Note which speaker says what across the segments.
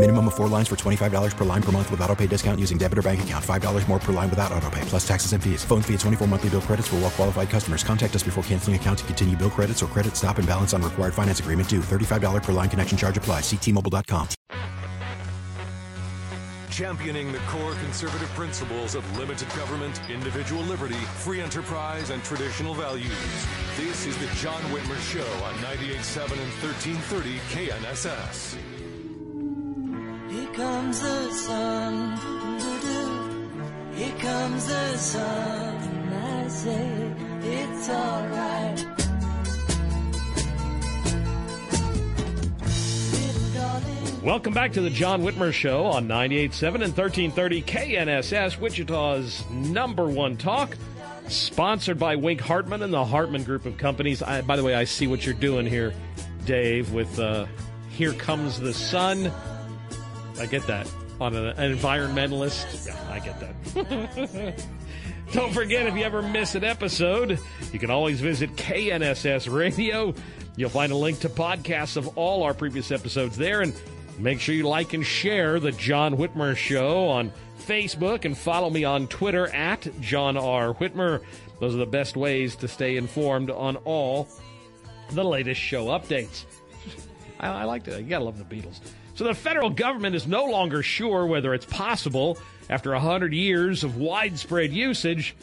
Speaker 1: Minimum of four lines for $25 per line per month with auto pay discount using debit or bank account. $5 more per line without auto pay, plus taxes and fees. Phone fee at 24 monthly bill credits for well qualified customers. Contact us before canceling account to continue bill credits or credit stop and balance on required finance agreement due. $35 per line connection charge applies. Ctmobile.com.
Speaker 2: Championing the core conservative principles of limited government, individual liberty, free enterprise, and traditional values. This is the John Whitmer Show on 98.7 and 1330 KNSS.
Speaker 3: Here comes the sun. Here comes the sun. And I say it's alright.
Speaker 4: Welcome back to the John Whitmer Show on 98.7 and 1330 KNSS, Wichita's number one talk. Sponsored by Wink Hartman and the Hartman Group of Companies. I, by the way, I see what you're doing here, Dave, with uh, Here Comes the Sun. I get that. On an, environmentalist. Yeah, I get that. Don't forget, if you ever miss an episode, you can always visit KNSS Radio. You'll find a link to podcasts of all our previous episodes there. And make sure you like and share the John Whitmer Show on Facebook and follow me on Twitter at John R. Whitmer. Those are the best ways to stay informed on all the latest show updates. I, I like that. You gotta love the Beatles. So the federal government is no longer sure whether it's possible, after 100 years of widespread usage,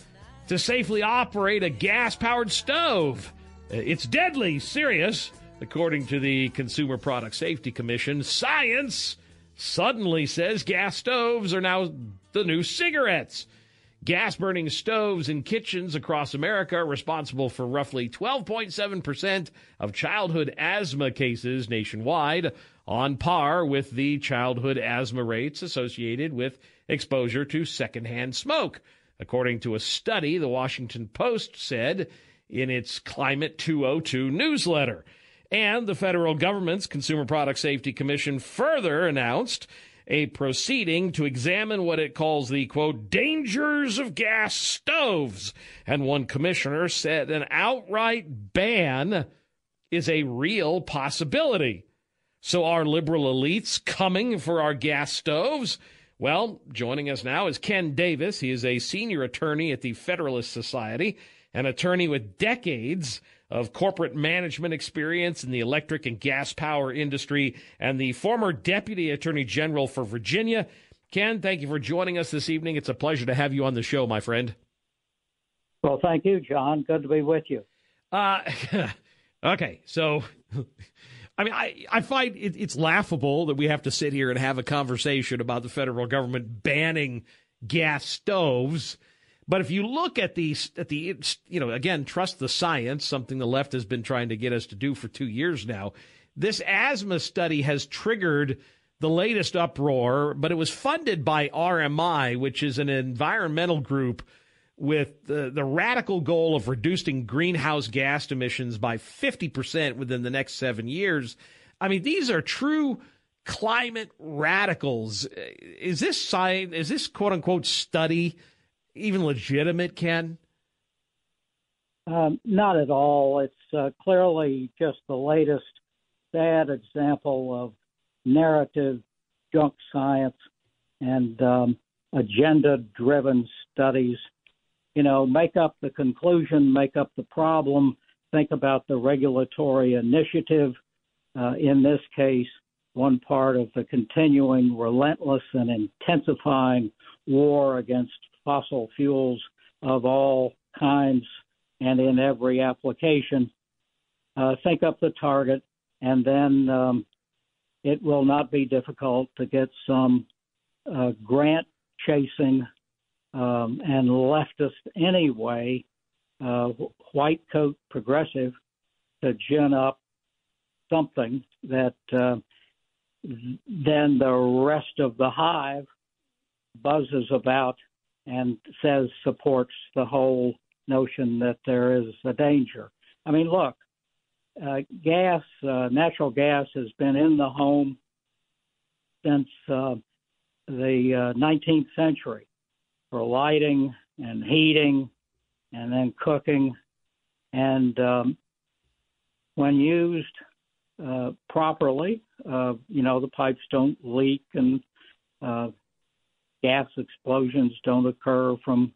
Speaker 4: to safely operate a gas powered stove. Uh, It's deadly serious, according to the Consumer Product Safety Commission. Science suddenly says gas stoves are now the new cigarettes. Gas burning stoves in kitchens across America are responsible for roughly 12.7% of childhood asthma cases nationwide, on par with the childhood asthma rates associated with exposure to secondhand smoke. According to a study, the Washington Post said in its Climate 202 newsletter. And the federal government's Consumer Product Safety Commission further announced a proceeding to examine what it calls the quote dangers of gas stoves. And one commissioner said an outright ban is a real possibility. So are liberal elites coming for our gas stoves? Well, joining us now is Ken Davis. He is a senior attorney at the Federalist Society, an attorney with decades of corporate management experience in the electric and gas power industry, and the former deputy attorney general for Virginia. Ken, thank you for joining us this evening. It's a pleasure to have you on the show, my friend.
Speaker 5: Well, thank you, John. Good to be with you.
Speaker 4: Uh, okay, so I mean, I, I find it, it's laughable that we have to sit here and have a conversation about the federal government banning gas stoves. But if you look at the at the you know again trust the science, something the left has been trying to get us to do for two years now. This asthma study has triggered the latest uproar, but it was funded by RMI, which is an environmental group with the, the radical goal of reducing greenhouse gas emissions by 50% within the next seven years. I mean, these are true climate radicals. Is this science, is this quote unquote study even legitimate, Ken?
Speaker 5: Um, not at all. It's uh, clearly just the latest sad example of narrative junk science and um, agenda driven studies. You know, make up the conclusion, make up the problem, think about the regulatory initiative. Uh, in this case, one part of the continuing relentless and intensifying war against fossil fuels of all kinds and in every application. Uh, think up the target and then um, it will not be difficult to get some uh, grant chasing um, and leftist anyway, uh, white coat progressive to gin up something that uh, then the rest of the hive buzzes about and says supports the whole notion that there is a danger. I mean, look, uh, gas, uh, natural gas has been in the home since uh, the 19th uh, century for lighting and heating and then cooking. And um, when used uh, properly, uh, you know, the pipes don't leak and gas explosions don't occur from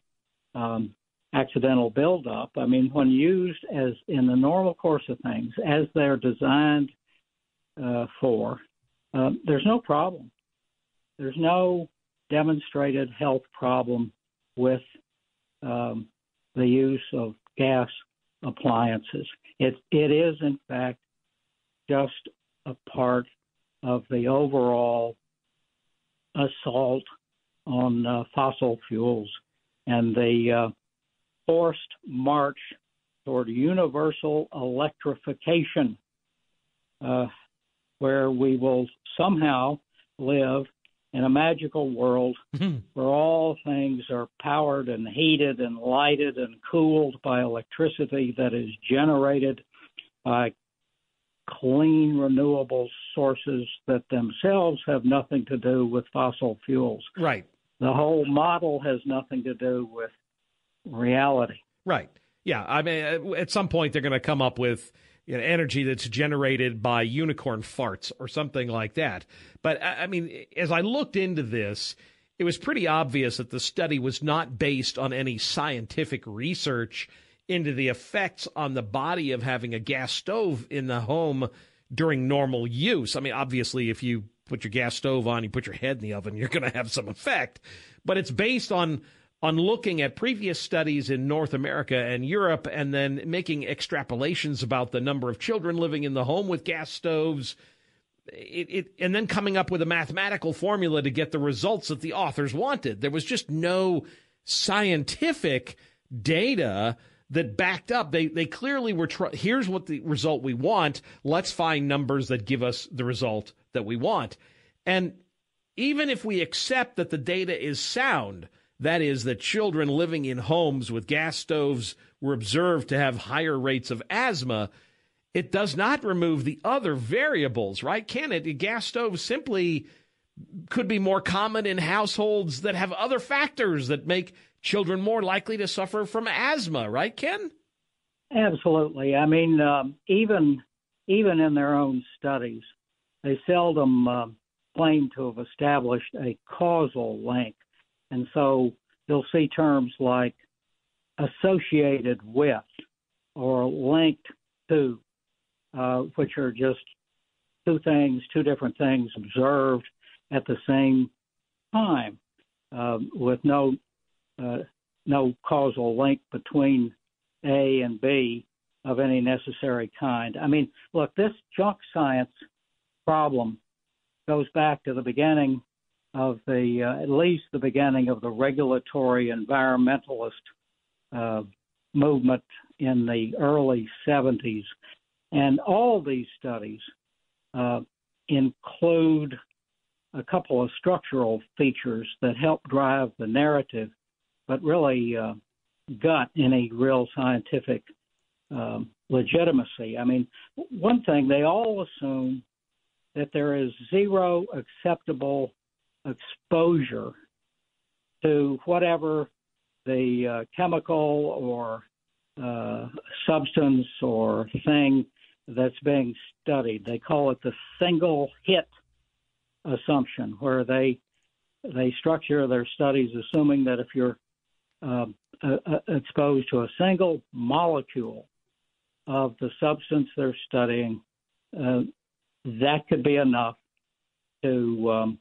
Speaker 5: um, accidental buildup. I mean, when used as in the normal course of things, as they're designed uh, for, uh, there's no problem. There's no demonstrated health problem with um, the use of gas appliances. It it is in fact just a part of the overall assault on uh, fossil fuels and the uh, forced march toward universal electrification, uh, where we will somehow live in a magical world mm-hmm. where all things are powered and heated and lighted and cooled by electricity that is generated by clean, renewable sources that themselves have nothing to do with fossil fuels.
Speaker 4: Right.
Speaker 5: The whole model has nothing to do with reality.
Speaker 4: Right. Yeah. I mean, at some point, they're going to come up with you know, energy that's generated by unicorn farts or something like that. But I mean, as I looked into this, it was pretty obvious that the study was not based on any scientific research into the effects on the body of having a gas stove in the home during normal use. I mean, obviously, if you put your gas stove on, you put your head in the oven, you're going to have some effect. But it's based on on looking at previous studies in North America and Europe and then making extrapolations about the number of children living in the home with gas stoves. It, it, and then coming up with a mathematical formula to get the results that the authors wanted. There was just no scientific data that backed up. They they clearly were. Tr- Here's what the result we want. Let's find numbers that give us the result that we want. And even if we accept that the data is sound, that is, that children living in homes with gas stoves were observed to have higher rates of asthma. It does not remove the other variables, right? Can it? A gas stove simply could be more common in households that have other factors that make children more likely to suffer from asthma, right, Ken?
Speaker 5: Absolutely. I mean, um, even even in their own studies, they seldom uh, claim to have established a causal link and so you'll see terms like associated with or linked to, uh, which are just two things, two different things observed at the same time um, with no uh, no causal link between A and B of any necessary kind. I mean, look, this junk science problem goes back to the beginning of the uh, at least the beginning of the regulatory environmentalist uh, movement in the early 70s, and all these studies uh, include a couple of structural features that help drive the narrative, but really uh, gut any real scientific um, legitimacy. I mean, one thing they all assume that there is zero acceptable exposure to whatever the uh, chemical or uh, substance or thing that's being studied. They call it the single hit assumption, where they they structure their studies assuming that if you're uh, exposed to a single molecule of the substance they're studying, uh, that could be enough to um,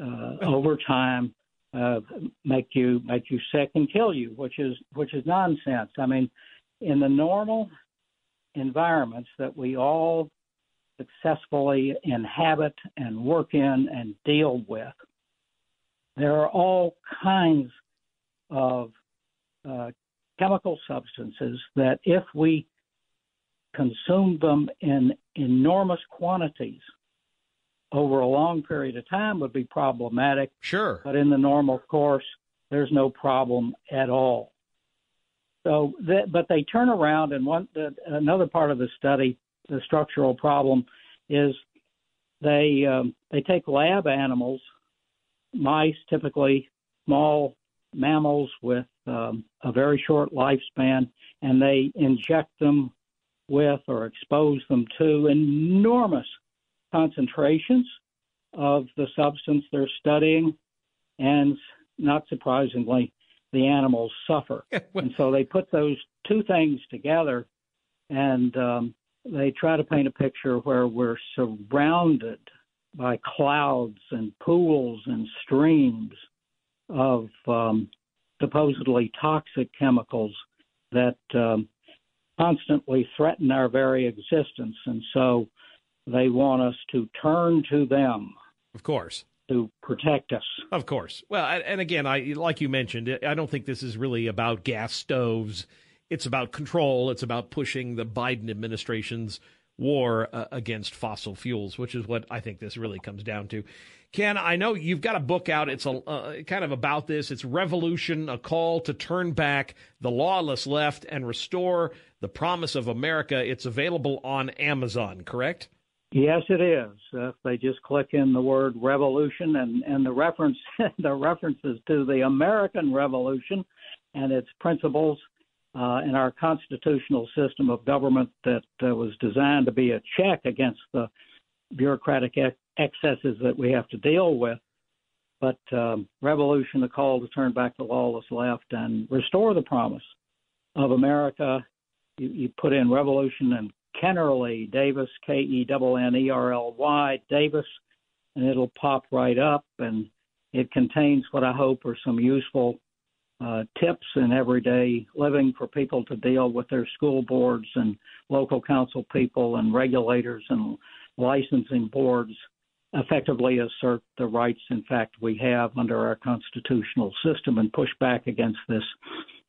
Speaker 5: uh, over time uh, make you make you sick and kill you, which is which is nonsense. I mean, in the normal environments that we all successfully inhabit and work in and deal with. There are all kinds of uh, chemical substances that, if we consume them in enormous quantities over a long period of time, would be problematic.
Speaker 4: Sure.
Speaker 5: But in the normal course, there's no problem at all. So, that, but they turn around, and one the, another part of the study, the structural problem, is they um, they take lab animals, mice, typically small mammals with um, a very short lifespan, and they inject them with or expose them to enormous concentrations of the substance they're studying, and not surprisingly, the animals suffer. and so they put those two things together, and um, they try to paint a picture where we're surrounded by clouds and pools and streams of um, supposedly toxic chemicals that um, constantly threaten our very existence. And so they want us to turn to them.
Speaker 4: Of course.
Speaker 5: To protect us.
Speaker 4: Of course. Well, and again, I like you mentioned, I don't think this is really about gas stoves. It's about control. It's about pushing the Biden administration's war uh, against fossil fuels, which is what I think this really comes down to. Ken, I know you've got a book out. It's a uh, kind of about this. It's Revolution: A Call to Turn Back the Lawless Left and Restore the Promise of America. It's available on Amazon, correct?
Speaker 5: Yes, it is. Uh, if they just click in the word revolution and, and the reference the references to the American Revolution and its principles uh, in our constitutional system of government that uh, was designed to be a check against the bureaucratic ex- excesses that we have to deal with. But um, revolution, a call to turn back the lawless left and restore the promise of America. You, you put in revolution and Kennerly Davis, K E N N E R L Y Davis, and it'll pop right up. And it contains what I hope are some useful uh, tips in everyday living for people to deal with their school boards and local council people and regulators and licensing boards effectively assert the rights, in fact, we have under our constitutional system and push back against this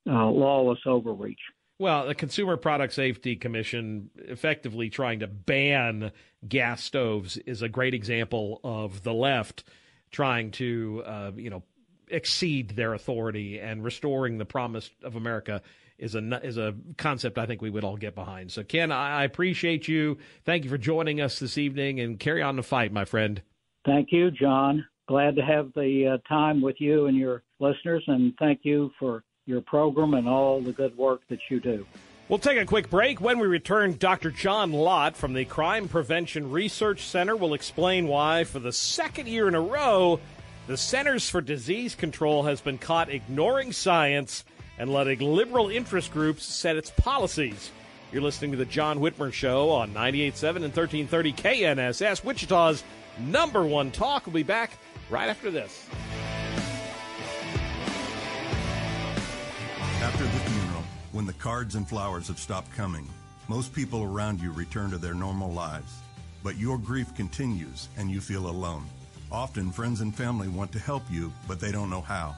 Speaker 5: uh, lawless overreach.
Speaker 4: Well, the Consumer Product Safety Commission effectively trying to ban gas stoves is a great example of the left trying to, uh, you know, exceed their authority and restoring the promise of America is a is a concept I think we would all get behind. So Ken, I appreciate you. Thank you for joining us this evening and carry on the fight, my friend.
Speaker 5: Thank you, John. Glad to have the uh, time with you and your listeners, and thank you for your program and all the good work that you do.
Speaker 4: We'll take a quick break. When we return, Dr. John Lott from the Crime Prevention Research Center will explain why, for the second year in a row, the Centers for Disease Control has been caught ignoring science and letting liberal interest groups set its policies. You're listening to the John Whitmer Show on 98.7 and 1330 KNSS, Wichita's number one talk. We'll be back right after this.
Speaker 6: When the cards and flowers have stopped coming, most people around you return to their normal lives. But your grief continues and you feel alone. Often, friends and family want to help you, but they don't know how.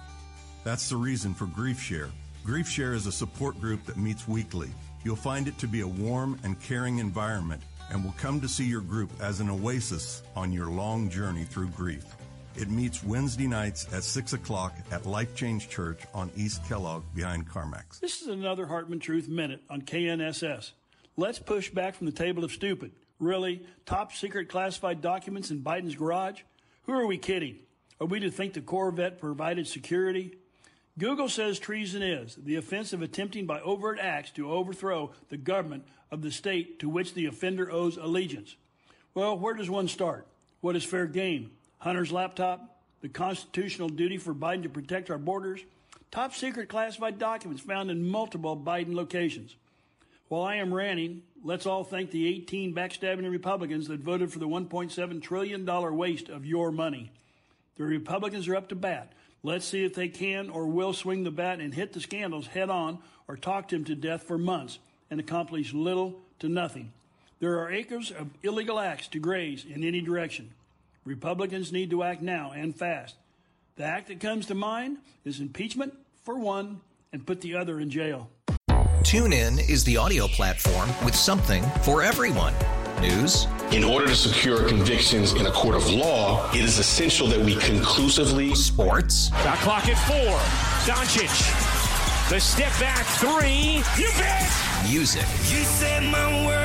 Speaker 6: That's the reason for Grief Share. Grief Share is a support group that meets weekly. You'll find it to be a warm and caring environment and will come to see your group as an oasis on your long journey through grief. It meets Wednesday nights at 6 o'clock at Life Change Church on East Kellogg behind CarMax.
Speaker 7: This is another Hartman Truth Minute on KNSS. Let's push back from the table of stupid. Really? Top secret classified documents in Biden's garage? Who are we kidding? Are we to think the Corvette provided security? Google says treason is the offense of attempting by overt acts to overthrow the government of the state to which the offender owes allegiance. Well, where does one start? What is fair game? Hunter's laptop? The constitutional duty for Biden to protect our borders? Top secret classified documents found in multiple Biden locations. While I am ranting, let's all thank the 18 backstabbing Republicans that voted for the $1.7 trillion waste of your money. The Republicans are up to bat. Let's see if they can or will swing the bat and hit the scandals head on or talk them to death for months and accomplish little to nothing. There are acres of illegal acts to graze in any direction. Republicans need to act now and fast. The act that comes to mind is impeachment for one and put the other in jail.
Speaker 8: TuneIn is the audio platform with something for everyone. News.
Speaker 9: In order to secure convictions in a court of law, it is essential that we conclusively.
Speaker 8: Sports.
Speaker 10: Got clock at four. Doncic. The step back three. You bet.
Speaker 8: Music.
Speaker 3: You set my world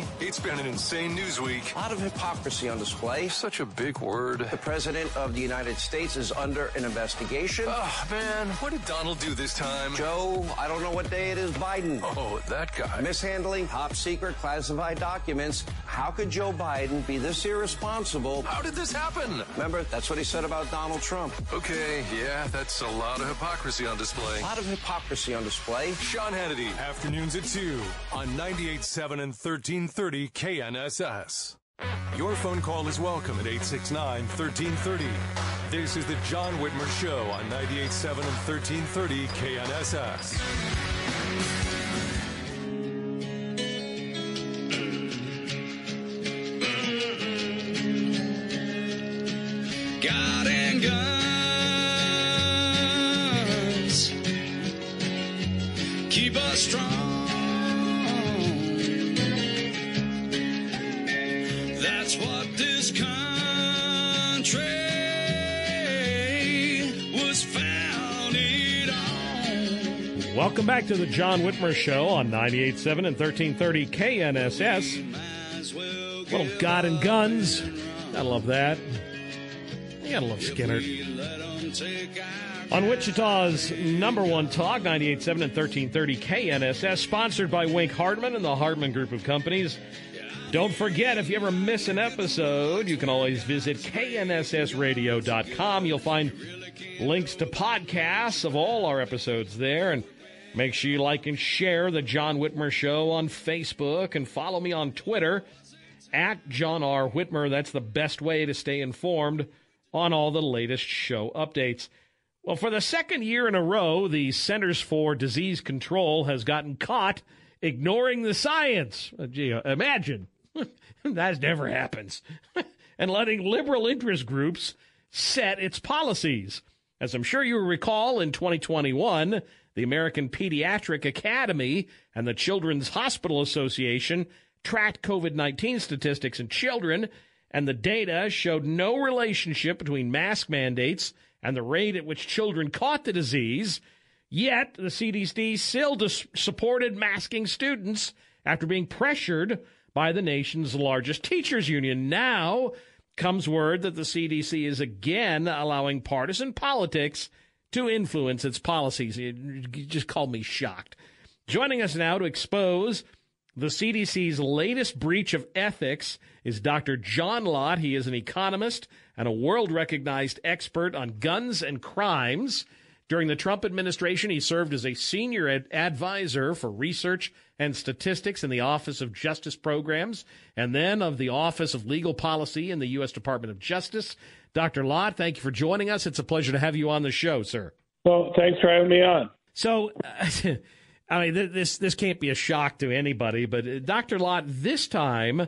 Speaker 2: it's been an insane news week.
Speaker 11: A lot of hypocrisy on display.
Speaker 2: Such a big word.
Speaker 11: The President of the United States is under an investigation.
Speaker 2: Oh, man, what did Donald do this time?
Speaker 11: Joe, I don't know what day it is, Biden.
Speaker 2: Oh, that guy.
Speaker 11: Mishandling top secret classified documents. How could Joe Biden be this irresponsible?
Speaker 2: How did this happen?
Speaker 11: Remember, that's what he said about Donald Trump.
Speaker 2: Okay, yeah, that's a lot of hypocrisy on display.
Speaker 11: A lot of hypocrisy on display.
Speaker 2: Sean Hannity, afternoons at 2 on 98.7 and 1330 KNSS. Your phone call is welcome at 869 1330. This is the John Whitmer Show on 98.7 and 1330 KNSS.
Speaker 3: God and guns
Speaker 4: Welcome back to the John Whitmer Show on 98.7 and 1330 KNSS. Little God and Guns. I love that. You gotta love Skynyrd. On Wichita's number one talk, 98.7 and 1330 KNSS, sponsored by Wink Hartman and the Hartman Group of Companies. Don't forget, if you ever miss an episode, you can always visit knssradio.com. You'll find links to podcasts of all our episodes there. And make sure you like and share the John Whitmer Show on Facebook and follow me on Twitter at John R. Whitmer. That's the best way to stay informed on all the latest show updates. Well, for the second year in a row, the Centers for Disease Control has gotten caught ignoring the science. Uh, gee, imagine. that never happens. and letting liberal interest groups set its policies. As I'm sure you recall, in 2021, the American Pediatric Academy and the Children's Hospital Association tracked COVID 19 statistics in children and the data showed no relationship between mask mandates and the rate at which children caught the disease. Yet the CDC still dis- supported masking students after being pressured by the nation's largest teachers union. Now comes word that the CDC is again allowing partisan politics to influence its policies. You just called me shocked. Joining us now to expose the CDC's latest breach of ethics is Dr. John Lott. He is an economist and a world recognized expert on guns and crimes. During the Trump administration, he served as a senior ad- advisor for research and statistics in the Office of Justice Programs and then of the Office of Legal Policy in the U.S. Department of Justice. Dr. Lott, thank you for joining us. It's a pleasure to have you on the show, sir.
Speaker 12: Well, thanks for having me on.
Speaker 4: So, I mean, this this can't be a shock to anybody, but uh, Dr. Lott, this time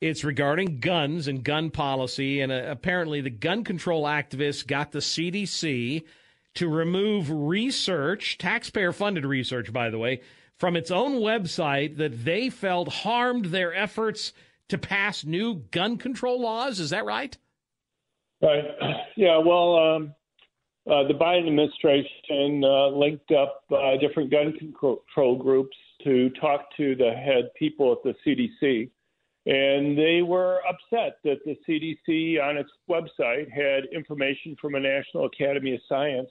Speaker 4: it's regarding guns and gun policy, and uh, apparently the gun control activists got the CDC to remove research, taxpayer-funded research, by the way, from its own website that they felt harmed their efforts to pass new gun control laws. Is that right?
Speaker 12: Right. Yeah. Well, um, uh, the Biden administration uh, linked up uh, different gun control groups to talk to the head people at the CDC And they were upset that the CDC on its website had information from a National Academy of Science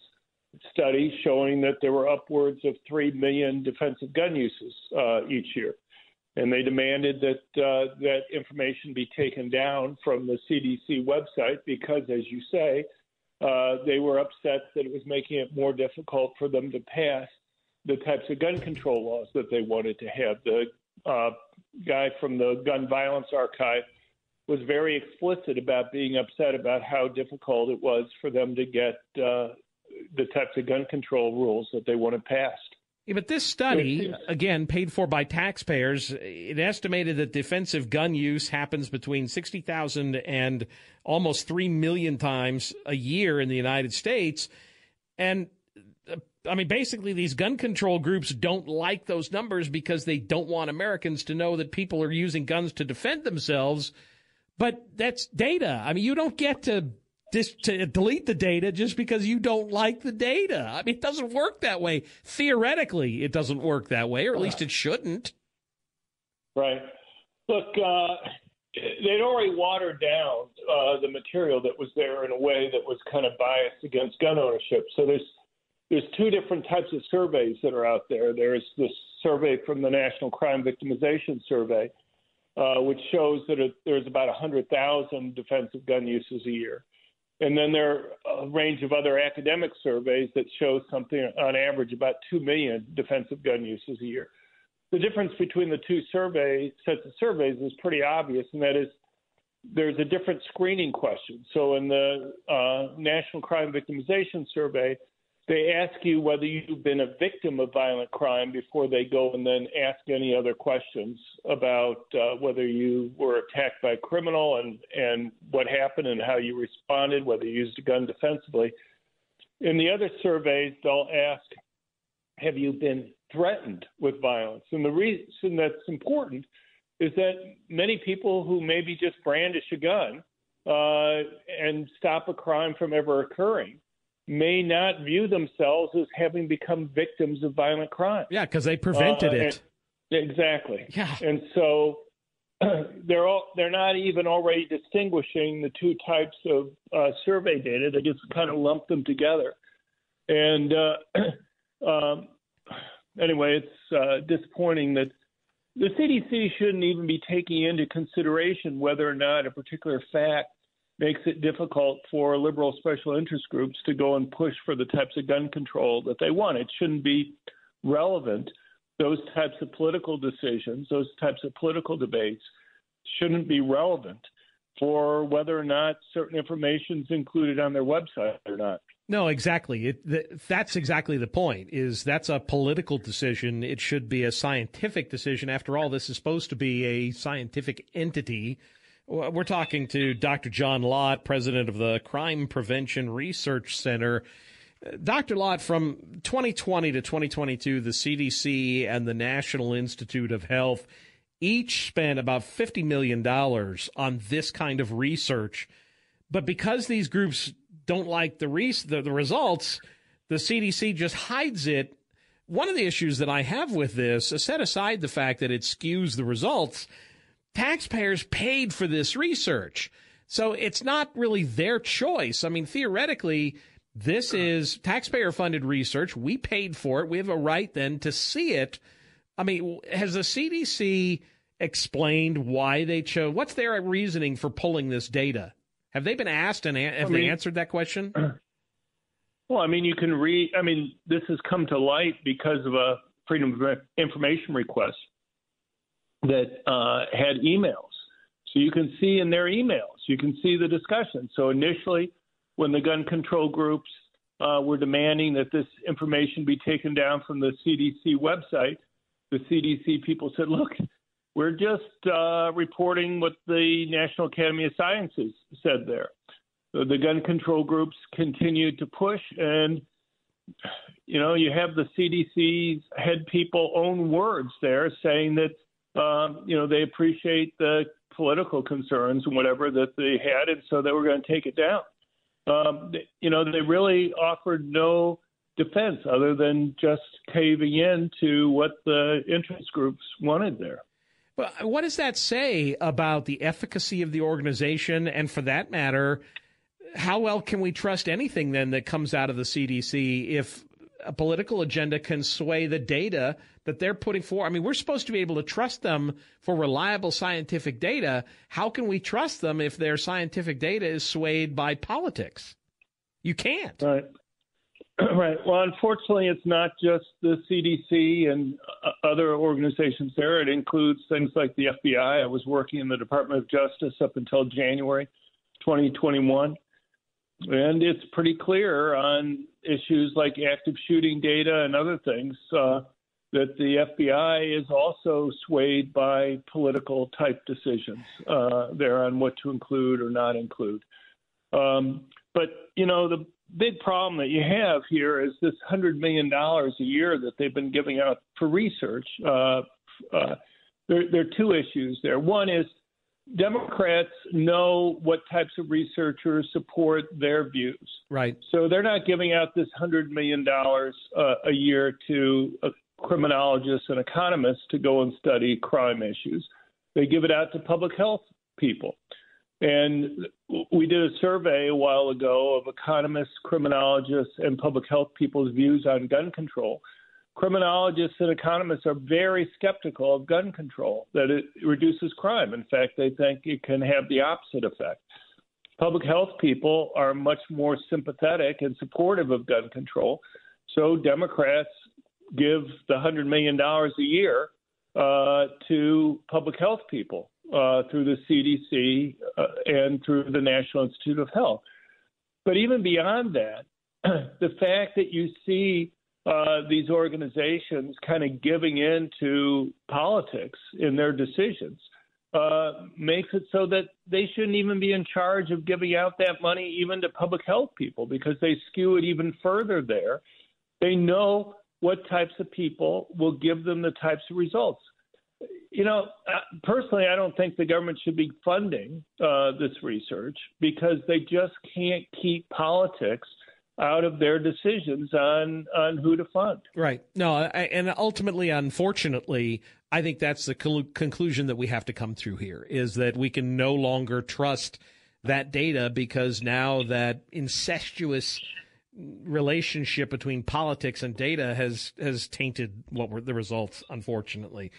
Speaker 12: study showing that there were upwards of 3 million defensive gun uses uh, each year. And they demanded that uh, that information be taken down from the CDC website because, as you say, uh, they were upset that it was making it more difficult for them to pass the types of gun control laws that they wanted to have. The uh, guy from the Gun Violence Archive was very explicit about being upset about how difficult it was for them to get uh, the types of gun control rules that they wanted passed.
Speaker 4: Yeah, but this study, again, paid for by taxpayers, it estimated that defensive gun use happens between 60,000 and almost 3 million times a year in the United States. And uh, I mean, basically, these gun control groups don't like those numbers because they don't want Americans to know that people are using guns to defend themselves. But that's data. I mean, you don't get to dis- to delete the data just because you don't like the data. I mean, it doesn't work that way. Theoretically, it doesn't work that way, or at least it shouldn't.
Speaker 12: Right. Look, uh, they'd already watered down uh, the material that was there in a way that was kind of biased against gun ownership. So there's there's two different types of surveys that are out there. There's this survey from the National Crime Victimization Survey, uh, which shows that it, there's about 100,000 defensive gun uses a year. And then there are a range of other academic surveys that show something on average about 2 million defensive gun uses a year. The difference between the two survey sets of surveys is pretty obvious, and that is there's a different screening question. So in the uh, National Crime Victimization Survey, they ask you whether you've been a victim of violent crime before they go and then ask any other questions about uh, whether you were attacked by a criminal and, and what happened and how you responded, whether you used a gun defensively. In the other surveys, they'll ask, have you been threatened with violence? And the reason that's important is that many people who maybe just brandish a gun uh, and stop a crime from ever occurring may not view themselves as having become victims of violent crime.
Speaker 4: Yeah, because they prevented uh, it.
Speaker 12: Exactly.
Speaker 4: Yeah.
Speaker 12: And so they're all, they're not even already distinguishing the two types of uh, survey data. They just kind of lump them together. And uh, um, anyway, it's uh, disappointing that the CDC shouldn't even be taking into consideration whether or not a particular fact makes it difficult for liberal special interest groups to go and push for the types of gun control that they want. It shouldn't be relevant. Those types of political decisions, those types of political debates shouldn't be relevant for whether or not certain information is included on their website or not.
Speaker 4: No, exactly. It, that's exactly the point. Is that's a political decision. It should be a scientific decision. After all, this is supposed to be a scientific entity we're talking to Dr. John Lott, president of the Crime Prevention Research Center. Uh, Dr. Lott, from 2020 to 2022, the CDC and the National Institute of Health each spent about $50 million on this kind of research. But because these groups don't like the, the, the results, the CDC just hides it. One of the issues that I have with this, set aside the fact that it skews the results, taxpayers paid for this research. So it's not really their choice. I mean, theoretically, this is taxpayer funded research. We paid for it. We have a right then to see it. I mean, has the CDC explained why they chose? What's their reasoning for pulling this data? Have they been asked and have I mean, they answered that question?
Speaker 12: Well, I mean, you can read. I mean, this has come to light because of a Freedom of Information request that uh, had emails. So you can see in their emails, you can see the discussion. So initially, when the gun control groups uh, were demanding that this information be taken down from the CDC website, the CDC people said, look, we're just uh, reporting what the National Academy of Sciences said there. So the gun control groups continued to push, and you know, you have the CDC's head people own words there saying that um, you know, they appreciate the political concerns and whatever that they had, and so they were going to take it down. Um, they, you know, they really offered no defense other than just caving in to what the interest groups wanted there.
Speaker 4: But what does that say about the efficacy of the organization? And for that matter, how well can we trust anything then that comes out of the CDC if a political agenda can sway the data that they're putting forward? I mean, we're supposed to be able to trust them for reliable scientific data. How can we trust them if their scientific data is swayed by politics? You can't.
Speaker 12: Right. Right. Well, unfortunately, it's not just the CDC and uh, other organizations there. It includes things like the FBI. I was working in the Department of Justice up until January 2021. And it's pretty clear on issues like active shooting data and other things uh, that the FBI is also swayed by political type decisions uh, there on what to include or not include. Um, but, you know, the big problem that you have here is this $100 million a year that they've been giving out for research. Uh, uh, there, there are two issues there. One is Democrats know what types of researchers support their views.
Speaker 4: Right.
Speaker 12: So they're not giving out this $100 million uh, a year to uh, criminologists and economists to go and study crime issues. They give it out to public health people. And we did a survey a while ago of economists, criminologists, and public health people's views on gun control. Criminologists and economists are very skeptical of gun control, that it reduces crime. In fact, they think it can have the opposite effect. Public health people are much more sympathetic and supportive of gun control. So Democrats give the $100 million a year uh, to public health people uh, through the CDC uh, and through the National Institute of Health. But even beyond that, the fact that you see uh, these organizations kind of giving in to politics in their decisions uh, makes it so that they shouldn't even be in charge of giving out that money even to public health people because they skew it even further there. They know what types of people will give them the types of results you know, personally, I don't think the government should be funding uh, this research because they just can't keep politics out of their decisions on on who to fund.
Speaker 4: Right. No, I, and ultimately, unfortunately, I think that's the col- conclusion that we have to come through here is that we can no longer trust that data because now that incestuous relationship between politics and data has has tainted what were the results unfortunately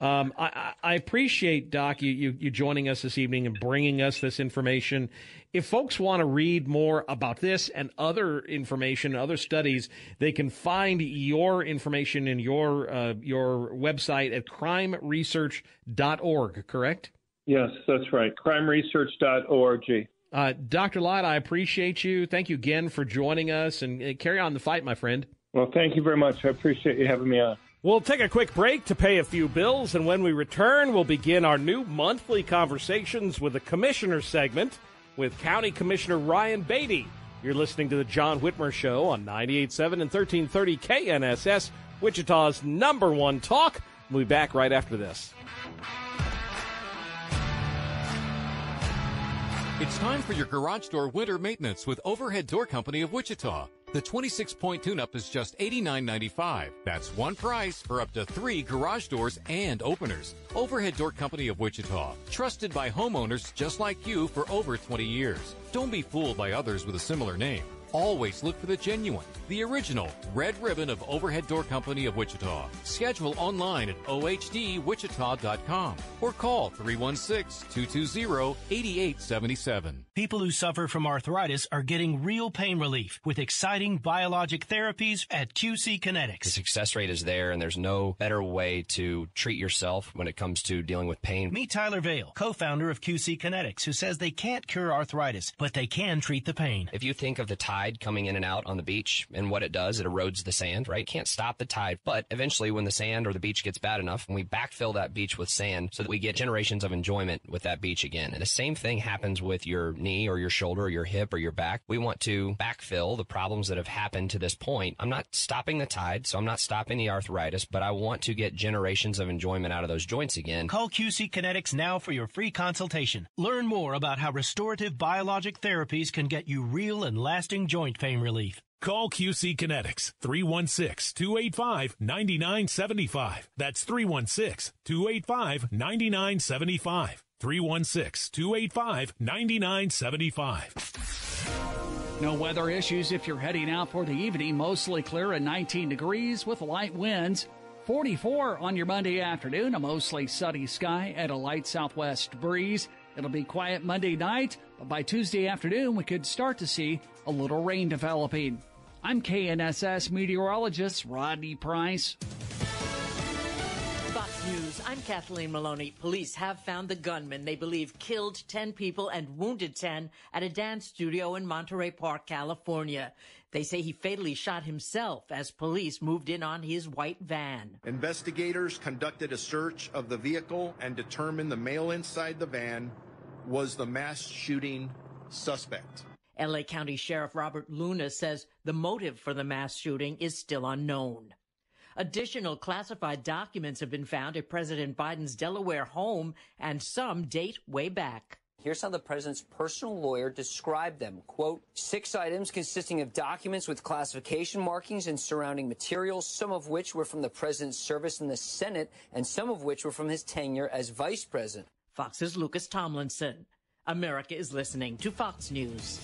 Speaker 4: um, I, I, appreciate Doc you, you, you joining us this evening and bringing us this information. If folks want to read more about this and other information, other studies, they can find your information in your uh, your website at crimeresearch.org. Correct?
Speaker 12: Yes, that's right. Crimeresearch.org.
Speaker 4: Uh, Dr. Lott, I appreciate you. Thank you again for joining us and uh, carry on the fight, my friend.
Speaker 12: Well, thank you very much. I appreciate you having me on.
Speaker 4: We'll take a quick break to pay a few bills, and when we return, we'll begin our new monthly conversations with the Commissioner segment with County Commissioner Ryan Beatty. You're listening to the John Whitmer Show on 98.7 and 1330 KNSS, Wichita's number one talk. We'll be back right after this.
Speaker 13: It's time for your garage door winter maintenance with Overhead Door Company of Wichita. The 26 point tune up is just $89.95. That's one price for up to three garage doors and openers. Overhead Door Company of Wichita, trusted by homeowners just like you for over 20 years. Don't be fooled by others with a similar name. Always look for the genuine, the original red ribbon of Overhead Door Company of Wichita. Schedule online at ohdwichita.com or call 316-220-8877.
Speaker 14: People who suffer from arthritis are getting real pain relief with exciting biologic therapies at QC Kinetics.
Speaker 15: The success rate is there and there's no better way to treat yourself when it comes to dealing with pain.
Speaker 14: Meet Tyler Vale, co-founder of QC Kinetics, who says they can't cure arthritis, but they can treat the pain.
Speaker 15: If you think of the tide coming in and out on the beach and what it does, it erodes the sand, right? Can't stop the tide, but eventually when the sand or the beach gets bad enough, we backfill that beach with sand so that we get generations of enjoyment with that beach again. And the same thing happens with your knee or your shoulder or your hip or your back. We want to backfill the problems that have happened to this point. I'm not stopping the tide, so I'm not stopping the arthritis, but I want to get generations of enjoyment out of those joints again.
Speaker 14: Call QC Kinetics now for your free consultation. Learn more about how restorative biologic therapies can get you real and lasting joint pain relief.
Speaker 16: Call QC Kinetics 316 285 9975. That's 316 285 9975. 316 285 9975.
Speaker 17: No weather issues if you're heading out for the evening. Mostly clear and 19 degrees with light winds. 44 on your Monday afternoon, a mostly sunny sky and a light southwest breeze. It'll be quiet Monday night, but by Tuesday afternoon, we could start to see a little rain developing. I'm KNSS meteorologist Rodney Price.
Speaker 18: News, I'm Kathleen Maloney. Police have found the gunman they believe killed 10 people and wounded 10 at a dance studio in Monterey Park, California. They say he fatally shot himself as police moved in on his white van.
Speaker 19: Investigators conducted a search of the vehicle and determined the male inside the van was the mass shooting suspect.
Speaker 18: LA County Sheriff Robert Luna says the motive for the mass shooting is still unknown. Additional classified documents have been found at President Biden's Delaware home, and some date way back.
Speaker 20: Here's how the president's personal lawyer described them. Quote, six items consisting of documents with classification markings and surrounding materials, some of which were from the president's service in the Senate, and some of which were from his tenure as vice president.
Speaker 18: Fox's Lucas Tomlinson. America is listening to Fox News.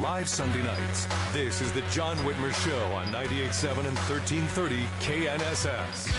Speaker 2: Live Sunday nights. This is the John Whitmer Show on 98.7 and 1330 KNSS.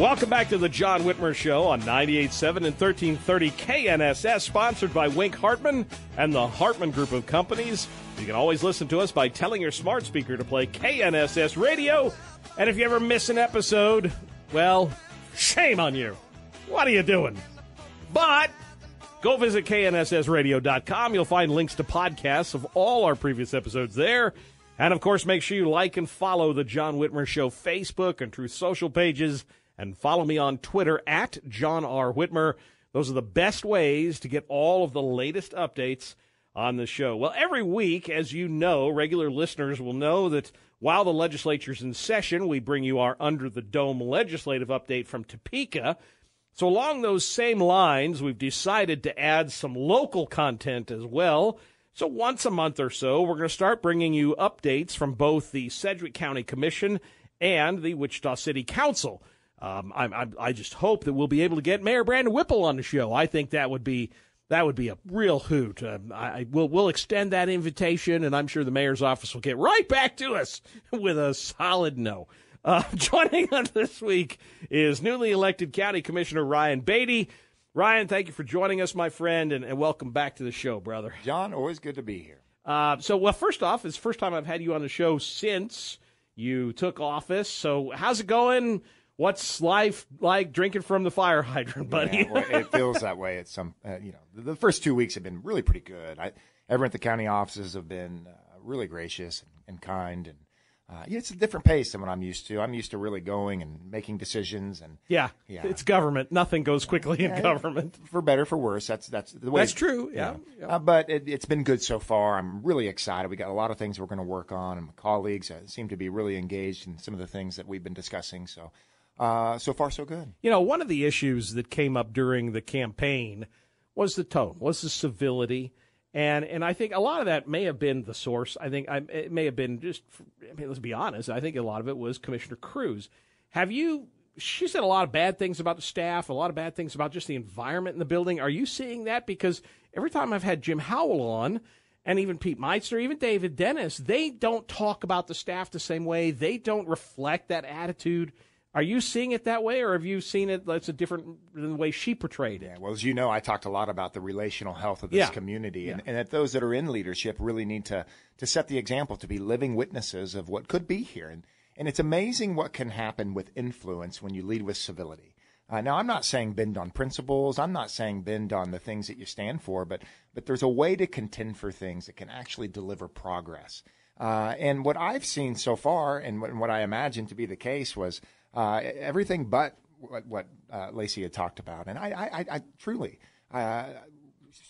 Speaker 4: Welcome back to the John Whitmer Show on 98.7 and 1330 KNSS, sponsored by Wink Hartman and the Hartman Group of Companies. You can always listen to us by telling your smart speaker to play KNSS Radio. And if you ever miss an episode, well, shame on you. What are you doing? But go visit knssradio.com. You'll find links to podcasts of all our previous episodes there. And of course, make sure you like and follow the John Whitmer Show Facebook and Truth Social pages and follow me on Twitter at John R. Whitmer. Those are the best ways to get all of the latest updates on the show. Well, every week, as you know, regular listeners will know that while the legislature's in session, we bring you our Under the Dome legislative update from Topeka. So, along those same lines, we've decided to add some local content as well. So, once a month or so, we're going to start bringing you updates from both the Sedgwick County Commission and the Wichita City Council. Um, I, I, I just hope that we'll be able to get Mayor Brandon Whipple on the show. I think that would be that would be a real hoot. Um, I, I will we'll extend that invitation, and I'm sure the mayor's office will get right back to us with a solid no. Uh, joining us this week is newly elected County Commissioner Ryan Baty. Ryan, thank you for joining us, my friend, and, and welcome back to the show, brother.
Speaker 21: John, always good to be here.
Speaker 4: Uh, so, well, first off, it's the first time I've had you on the show since you took office. So, how's it going? What's life like drinking from the fire hydrant, buddy?
Speaker 21: Yeah, well, it feels that way at some, uh, you know, the, first two weeks have been really pretty good. I, everyone at the county offices have been uh, really gracious and, and kind and. Uh, yeah, it's a different pace than what I'm used to. I'm used to really going and making decisions, and
Speaker 4: yeah, yeah. it's government. Nothing goes quickly in government,
Speaker 21: for better for worse. That's that's the way.
Speaker 4: That's true. Yeah,
Speaker 21: yeah. Uh, but it, has been good so far. I'm really excited. We got a lot of things we're going to work on, and my colleagues uh, seem to be really engaged in some of the things that we've been discussing. So uh, so far, so good.
Speaker 4: You know, one of the issues that came up during the campaign was the tone, was the civility. And and I think a lot of that may have been the source. I think I, it may have been just. I mean, let's be honest. I think a lot of it was Commissioner Cruz. Have you? She said a lot of bad things about the staff, a lot of bad things about just the environment in the building. Are you seeing that? Because every time I've had Jim Howell on, and even Pete Meitzner, even David Dennis, they don't talk about the staff the same way. They don't reflect that attitude are you seeing it that way, or have you seen it that's a different than the way she portrayed it?
Speaker 21: Yeah, well, as you know, I talked a lot about the relational health of this
Speaker 4: yeah.
Speaker 21: community,
Speaker 4: yeah.
Speaker 21: and, and that those that are in leadership really need to to set the example, to be living witnesses of what could be here. And and it's amazing what can happen with influence when you lead with civility. Uh, now, I'm not saying bend on principles. I'm not saying bend on the things that you stand for, but but there's a way to contend for things that can actually deliver progress. Uh, and what I've seen so far, and what, and what I imagine to be the case, was uh, everything but what, what uh, Lacey had talked about, and I, I, I truly, uh,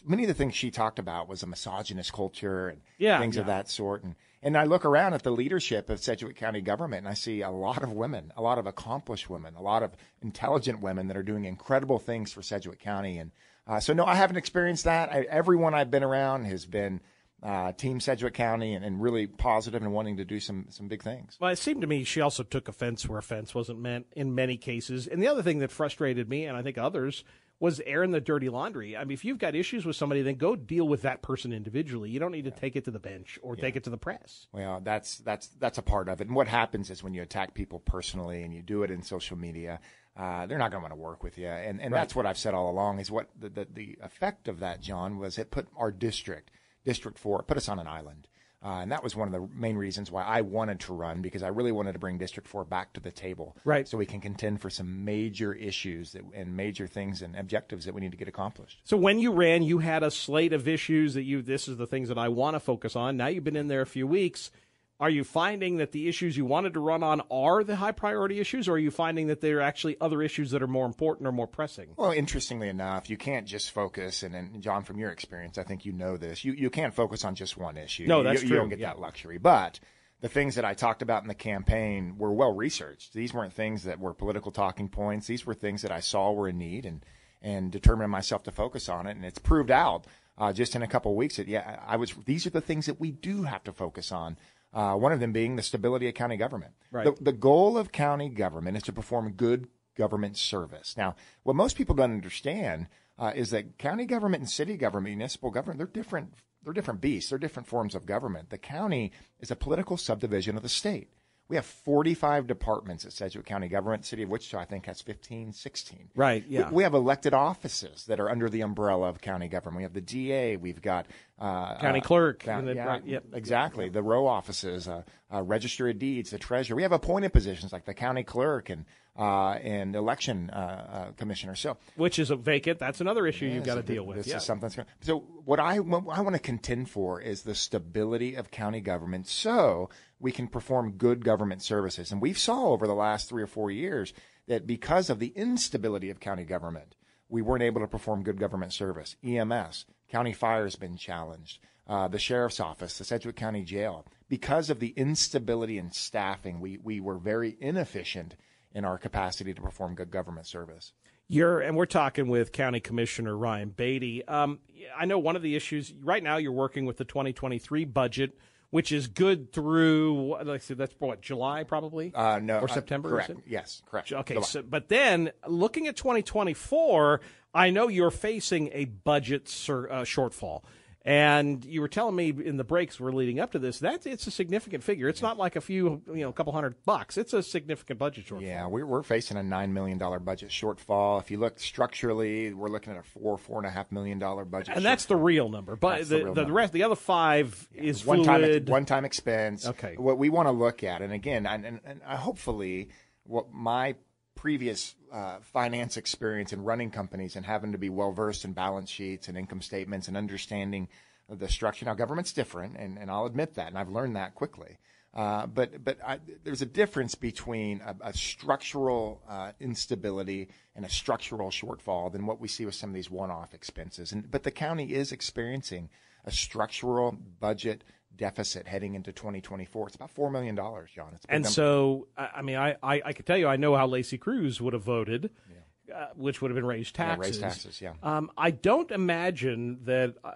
Speaker 21: many of the things she talked about was a misogynist culture and
Speaker 22: Yeah,
Speaker 21: things of that sort. And and I look around at the leadership of Sedgwick County government, and I see a lot of women, a lot of accomplished women, a lot of intelligent women that are doing incredible things for Sedgwick County. And uh, so, no, I haven't experienced that. I, everyone I've been around has been. Uh, team Sedgwick County and, and really positive and wanting to do some some big things.
Speaker 4: Well, it seemed to me she also took offense where offense wasn't meant in many cases. And the other thing that frustrated me, and I think others, was airing the dirty laundry. I mean, if you've got issues with somebody, then go deal with that person individually. You don't need to take it to the bench or take it to the press.
Speaker 21: Well, that's that's that's a part of it. And what happens is when you attack people personally and you do it in social media, uh, they're not going to want to work with you. And and
Speaker 4: Right.
Speaker 21: that's what I've said all along is what the, the the effect of that, John, was it put our district, District Four, it put us on an island. Uh, and that was one of the main reasons why I wanted to run because I really wanted to bring District 4 back to the table.
Speaker 4: Right.
Speaker 21: So we can contend for some major issues that, and major things and objectives that we need to get accomplished.
Speaker 4: So when you ran, you had a slate of issues that you. This is the things that I want to focus on. Now you've been in there a few weeks. Are you finding that the issues you wanted to run on are the high priority issues, or are you finding that there are actually other issues that are more important or more pressing?
Speaker 21: Well, interestingly enough, you can't just focus, and, and John, from your experience, I think you know this. You you can't focus on just one issue.
Speaker 4: No,
Speaker 21: You-
Speaker 4: that's
Speaker 21: you,
Speaker 4: true,
Speaker 21: You don't get
Speaker 4: yeah.
Speaker 21: that luxury. But the things that I talked about in the campaign were well researched. These weren't things that were political talking points. These were things that I saw were in need, and and determined myself to focus on it. And it's proved out uh, just in a couple of weeks that yeah, I was. These are the things that we do have to focus on. Uh, one of them being the stability of county government.
Speaker 4: Right.
Speaker 21: The, the goal of county government is to perform good government service. Now, what most people don't understand uh, is that county government and city government, municipal government, they're different. They're different beasts. They're different forms of government. The county is a political subdivision of the state. We have 45 departments at Sedgwick County government. City of Wichita, I think, has 15, 16.
Speaker 4: Right, yeah.
Speaker 21: We, have elected offices that are under the umbrella of county government. We have the DA. We've got
Speaker 4: County
Speaker 21: uh,
Speaker 4: clerk,
Speaker 21: yeah,
Speaker 4: right, yep.
Speaker 21: exactly. The row offices, uh, uh, register of deeds, the treasurer. We have appointed positions like the county clerk and uh, and election uh, uh, commissioner. So
Speaker 4: Which is a vacant. That's another issue you've got to deal with.
Speaker 21: This
Speaker 4: yeah.
Speaker 21: is something. That's so what I what I want to contend for is the stability of county government, so we can perform good government services. And we've saw over the last three or four years that because of the instability of county government, we weren't able to perform good government service. EMS, county fire has been challenged. Uh, the sheriff's office, the Sedgwick County Jail, because of the instability in staffing, we we were very inefficient in our capacity to perform good government service.
Speaker 4: You're and we're talking with County Commissioner Ryan Baty. Um, I know one of the issues right now you're working with the 2023 budget, which is good through. Let's see, that's what July probably.
Speaker 21: Uh, no,
Speaker 4: or
Speaker 21: uh,
Speaker 4: September.
Speaker 21: correct.
Speaker 4: Is it?
Speaker 21: Yes, correct.
Speaker 4: Okay, so, but then looking at 2024, I know you're facing a budget sur- uh, shortfall. And you were telling me in the breaks we're leading up to this that it's a significant figure. It's not like a few, you know, a couple hundred bucks. It's a significant budget shortfall.
Speaker 21: Yeah, we're, we're facing a $9 million budget shortfall. If you look structurally, we're looking at a four, four and a half million dollar budget.
Speaker 4: and that's the real number. But
Speaker 21: That's
Speaker 4: the,
Speaker 21: the
Speaker 4: the,
Speaker 21: number.
Speaker 4: rest, the other five is
Speaker 21: one time one time expense.
Speaker 4: Okay.
Speaker 21: What we want to look at, and again, and, and, and hopefully, what my previous uh, finance experience in running companies and having to be well versed in balance sheets and income statements and understanding the structure. Now, government's different, and, and I'll admit that, and I've learned that quickly. Uh, but but I, there's a difference between a, a structural uh, instability and a structural shortfall than what we see with some of these one-off expenses. And but the county is experiencing a structural budget deficit heading into 2024. It's about four million dollars, John. It's
Speaker 4: and
Speaker 21: number.
Speaker 4: so, I, mean, I, I, I can tell you, I know how Lacey Cruz would have voted, uh, which would have been raised
Speaker 21: Yeah,
Speaker 4: taxes.
Speaker 21: raise taxes, yeah.
Speaker 4: Um, I don't imagine that uh,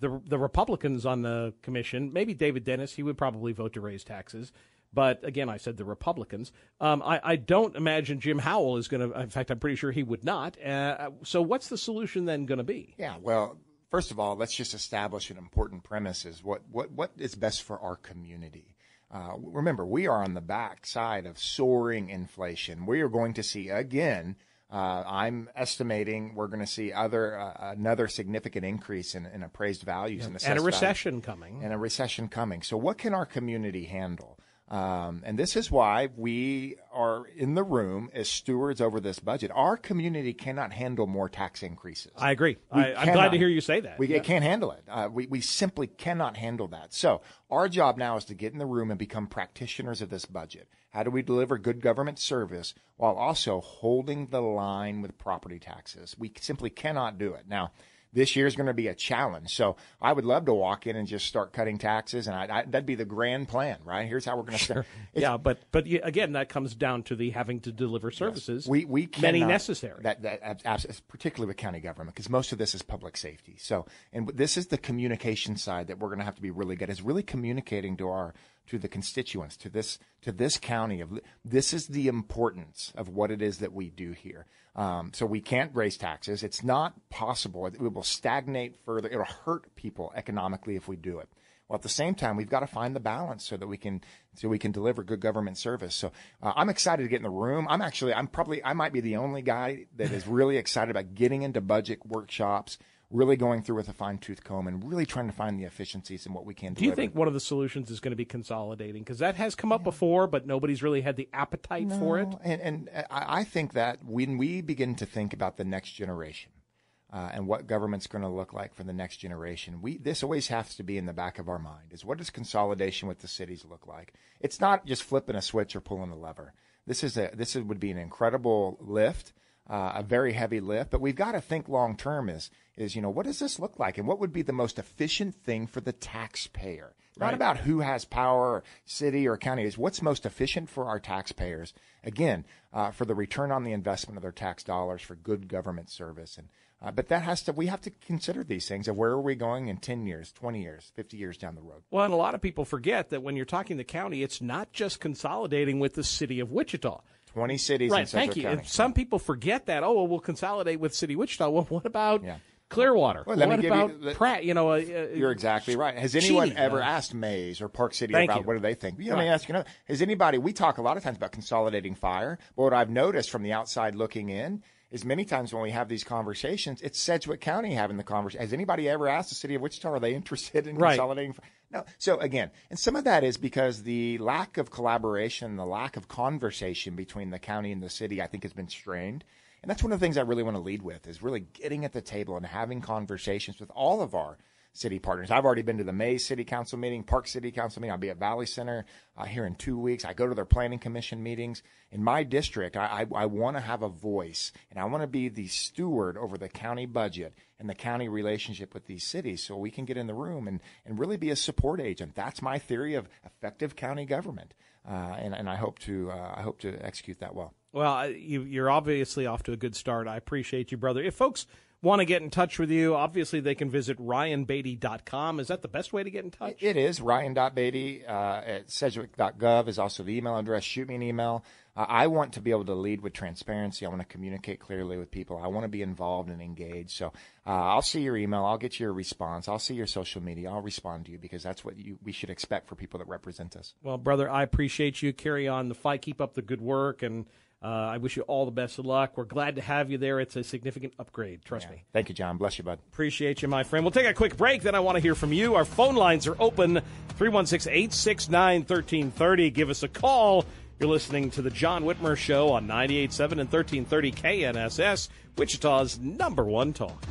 Speaker 4: the the Republicans on the commission, maybe David Dennis, he would probably vote to raise taxes. But again, I said the Republicans. Um, I, I don't imagine Jim Howell is going to. In fact, I'm pretty sure he would not. Uh, so, what's the solution then going to be?
Speaker 21: Yeah, well, first of all, let's just establish an important premise: is what what what is best for our community. Uh, remember, we are on the back side of soaring inflation. We are going to see again. Uh, I'm estimating we're going to see other uh, another significant increase in, in appraised values and,
Speaker 4: and a recession coming.
Speaker 21: and a recession coming. So, what can our community handle? Um, and this is why we are in the room as stewards over this budget. Our community cannot handle more tax increases.
Speaker 4: I agree.
Speaker 21: We
Speaker 4: I, I'm
Speaker 21: cannot.
Speaker 4: glad to hear you say that.
Speaker 21: We
Speaker 4: Yeah.
Speaker 21: can't handle it. Uh, we, we simply cannot handle that. So our job now is to get in the room and become practitioners of this budget. How do we deliver good government service while also holding the line with property taxes? We simply cannot do it. Now, this year is going to be a challenge. So I would love to walk in and just start cutting taxes, and I, I, that'd be the grand plan, right? Here's how we're going to start.
Speaker 4: Yeah, but but again, that comes down to the having to deliver services.
Speaker 21: we we
Speaker 4: many necessary.
Speaker 21: That that particularly with county government because most of this is public safety. So and this is the communication side that we're going to have to be really good. At, is really communicating to our to the constituents to this to this county of this is the importance of what it is that we do here. Um, so we can't raise taxes. It's not possible. It, will stagnate further. It'll hurt people economically if we do it. Well, at the same time, we've got to find the balance so that we can so we can deliver good government service. So uh, I'm excited to get in the room. I'm actually I'm probably I might be the only guy that is really excited about getting into budget workshops, really going through with a fine tooth comb, and really trying to find the efficiencies in what we can.
Speaker 4: Do Do
Speaker 21: you
Speaker 4: think one of the solutions is going to be consolidating? Because that has come up before, but nobody's really had the appetite for it.
Speaker 21: And, and I I think that when we begin to think about the next generation uh, and what government's going to look like for the next generation, we this always has to be in the back of our mind: is what does consolidation with the cities look like? It's not just flipping a switch or pulling a lever. This is a this is, would be an incredible lift. Uh, a very heavy lift, but we've got to think long term. Is is you know what does this look like, and what would be the most efficient thing for the taxpayer? Not about who has power, city or county. Is what's most efficient for our taxpayers. Again, uh, for the return on the investment of their tax dollars for good government service. And uh, but that has to we have to consider these things of where are we going in ten years, twenty years, fifty years down the road.
Speaker 4: Well, and a lot of people forget that when you're talking the county, it's not just consolidating with the city of Wichita.
Speaker 21: Twenty cities
Speaker 4: right,
Speaker 21: in Central
Speaker 4: thank you.
Speaker 21: County.
Speaker 4: Some people forget that. Oh, well, we'll consolidate with City of Wichita. Well, what about Clearwater?
Speaker 21: Well, let me
Speaker 4: what
Speaker 21: give you
Speaker 4: about
Speaker 21: the-
Speaker 4: Pratt? You know, uh, uh,
Speaker 21: You're exactly right. Has anyone
Speaker 4: Cheney,
Speaker 21: ever
Speaker 4: uh,
Speaker 21: asked Maize or Park City about
Speaker 4: you.
Speaker 21: what do they think? You know, Let me ask you another. Has anybody? We talk a lot of times about consolidating fire, but what I've noticed from the outside looking in is many times when we have these conversations, it's Sedgwick County having the conversation. Has anybody ever asked the city of Wichita are they interested in
Speaker 4: Right.
Speaker 21: consolidating? fi- No. So again, and some of that is because the lack of collaboration, the lack of conversation between the county and the city, I think, has been strained. And that's one of the things I really want to lead with is really getting at the table and having conversations with all of our city partners. I've already been to the Maize City Council meeting, Park City Council meeting. I'll be at Valley Center uh, here in two weeks. I go to their planning commission meetings. In my district, I, I, I want to have a voice and I want to be the steward over the county budget and the county relationship with these cities so we can get in the room and, and really be a support agent. That's my theory of effective county government. Uh, and, and I hope to uh, I hope to execute that well.
Speaker 4: Well, you, you're obviously off to a good start. I appreciate you, brother. If folks want to get in touch with you, obviously they can visit ryanbaty.com. Is that the best way to get in touch?
Speaker 21: It is ryan.baty uh, at sedgwick.gov is also the email address. Shoot me an email. Uh, I want to be able to lead with transparency. I want to communicate clearly with people. I want to be involved and engaged. So uh, I'll see your email. I'll get your response. I'll see your social media. I'll respond to you because that's what you, we should expect for people that represent us.
Speaker 4: Well, brother, I appreciate you. Carry on the fight. Keep up the good work. And uh, I wish you all the best of luck. We're glad to have you there. It's a significant upgrade. Trust me.
Speaker 21: Thank you, John. Bless you, bud.
Speaker 4: Appreciate you, my friend. We'll take a quick break. Then I want to hear from you. Our phone lines are open 316 869 1330. Give us a call. You're listening to The John Whitmer Show on 98.7 and 1330 KNSS, Wichita's number one talk.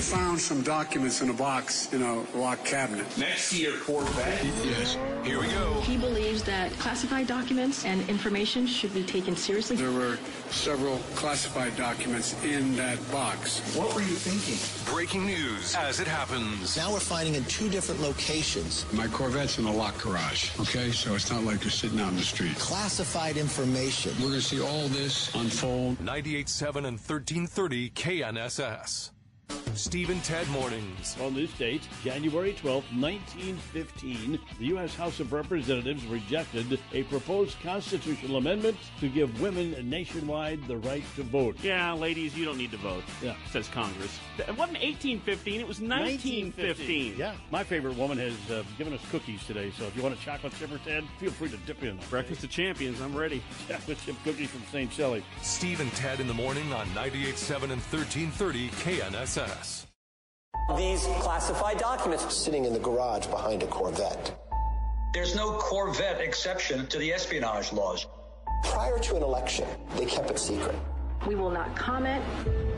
Speaker 23: They found some documents in a box in a locked cabinet.
Speaker 2: Next to your Corvette?
Speaker 23: Yes.
Speaker 2: Here we go.
Speaker 24: He believes that classified documents and information should be taken seriously.
Speaker 23: There were several classified documents in that box.
Speaker 2: What were you thinking? Breaking news as it happens.
Speaker 23: Now we're finding in two different locations. My Corvette's in a locked garage, okay? So it's not like you're sitting out in the street.
Speaker 2: Classified information.
Speaker 23: We're going to see all this unfold.
Speaker 2: 98.7 and 1330 KNSS. Steve and Ted Mornings.
Speaker 25: On this date, January 12, 1915, the U.S. House of Representatives rejected a proposed constitutional amendment to give women nationwide the right to vote.
Speaker 26: Yeah, ladies, you don't need to vote.
Speaker 25: Yeah.
Speaker 26: Says Congress. It wasn't 1815, it was 1915.
Speaker 25: Yeah. My favorite woman has uh, given us cookies today, so if you want a chocolate chip or Ted, feel free to dip in.
Speaker 26: Breakfast of Champions, I'm ready.
Speaker 25: Chocolate chip cookies from St. Shelley.
Speaker 2: Steve and Ted in the morning on 98.7 and 1330 KNSS.
Speaker 27: These classified documents?
Speaker 28: Sitting in the garage behind a Corvette.
Speaker 29: There's no Corvette exception to the espionage laws.
Speaker 28: Prior to an election, they kept it secret.
Speaker 30: We will not comment.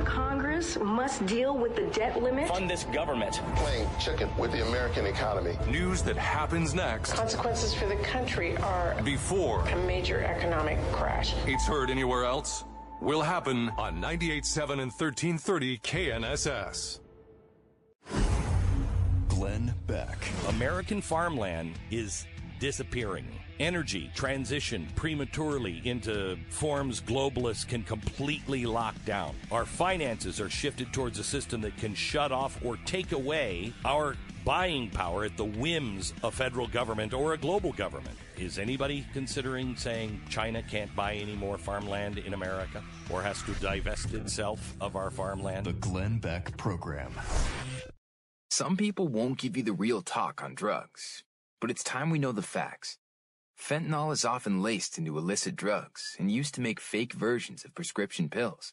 Speaker 30: Congress must deal with the debt limit.
Speaker 27: Fund this government.
Speaker 28: Playing chicken with the American economy.
Speaker 2: News that happens next.
Speaker 25: Consequences for the country are
Speaker 2: Before
Speaker 25: a major economic crash.
Speaker 2: it's heard anywhere else will happen on 98.7 and 1330 KNSS.
Speaker 31: Glenn Beck. American farmland is disappearing. Energy transitioned prematurely into forms globalists can completely lock down. Our finances are shifted towards a system that can shut off or take away our buying power at the whims of federal government or a global government. Is anybody considering saying China can't buy any more farmland in America or has to divest itself of our farmland?
Speaker 6: The Glenn Beck Program.
Speaker 32: Some people won't give you the real talk on drugs, but it's time we know the facts. Fentanyl is often laced into illicit drugs and used to make fake versions of prescription pills.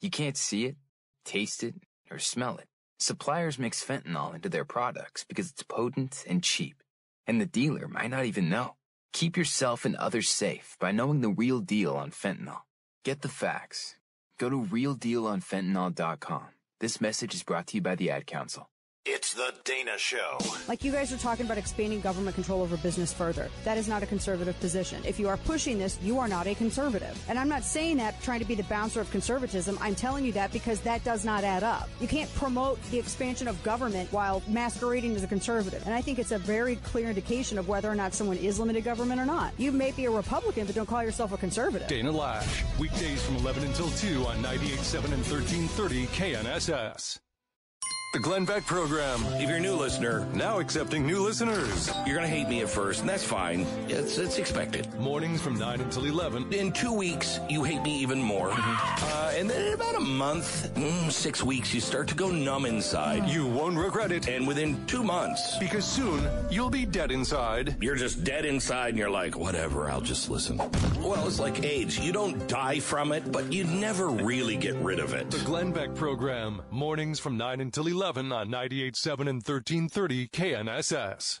Speaker 32: You can't see it, taste it, or smell it. Suppliers mix fentanyl into their products because it's potent and cheap, and the dealer might not even know. Keep yourself and others safe by knowing the real deal on fentanyl. Get the facts. Go to realdealonfentanyl.com. This message is brought to you by the Ad Council.
Speaker 33: It's the Dana Show.
Speaker 34: Like you guys are talking about expanding government control over business further. That is not a conservative position. If you are pushing this, you are not a conservative. And I'm not saying that trying to be the bouncer of conservatism. I'm telling you that because that does not add up. You can't promote the expansion of government while masquerading as a conservative. And I think it's a very clear indication of whether or not someone is limited government or not. You may be a Republican, but don't call yourself a conservative.
Speaker 2: Dana Loesch, weekdays from 11 until 2 on 98.7 and 1330 KNSS. The Glenn Beck Program.
Speaker 31: If you're a new listener,
Speaker 2: Now accepting new listeners.
Speaker 31: you're going to hate me at first, and that's fine. It's, it's expected.
Speaker 2: Mornings from 9 until 11.
Speaker 31: In two weeks, you hate me even more. Uh, and then in about a month, mm, six weeks, you start to go numb inside.
Speaker 2: You won't regret it.
Speaker 31: And within two months,
Speaker 2: Because soon, you'll be dead inside.
Speaker 31: you're just dead inside and you're like, whatever, I'll just listen. Well, it's like AIDS. You don't die from it, but you never really get rid of it.
Speaker 2: The Glenn Beck Program. Mornings from 9 until 11 on 98.7 and 1330 KNSS.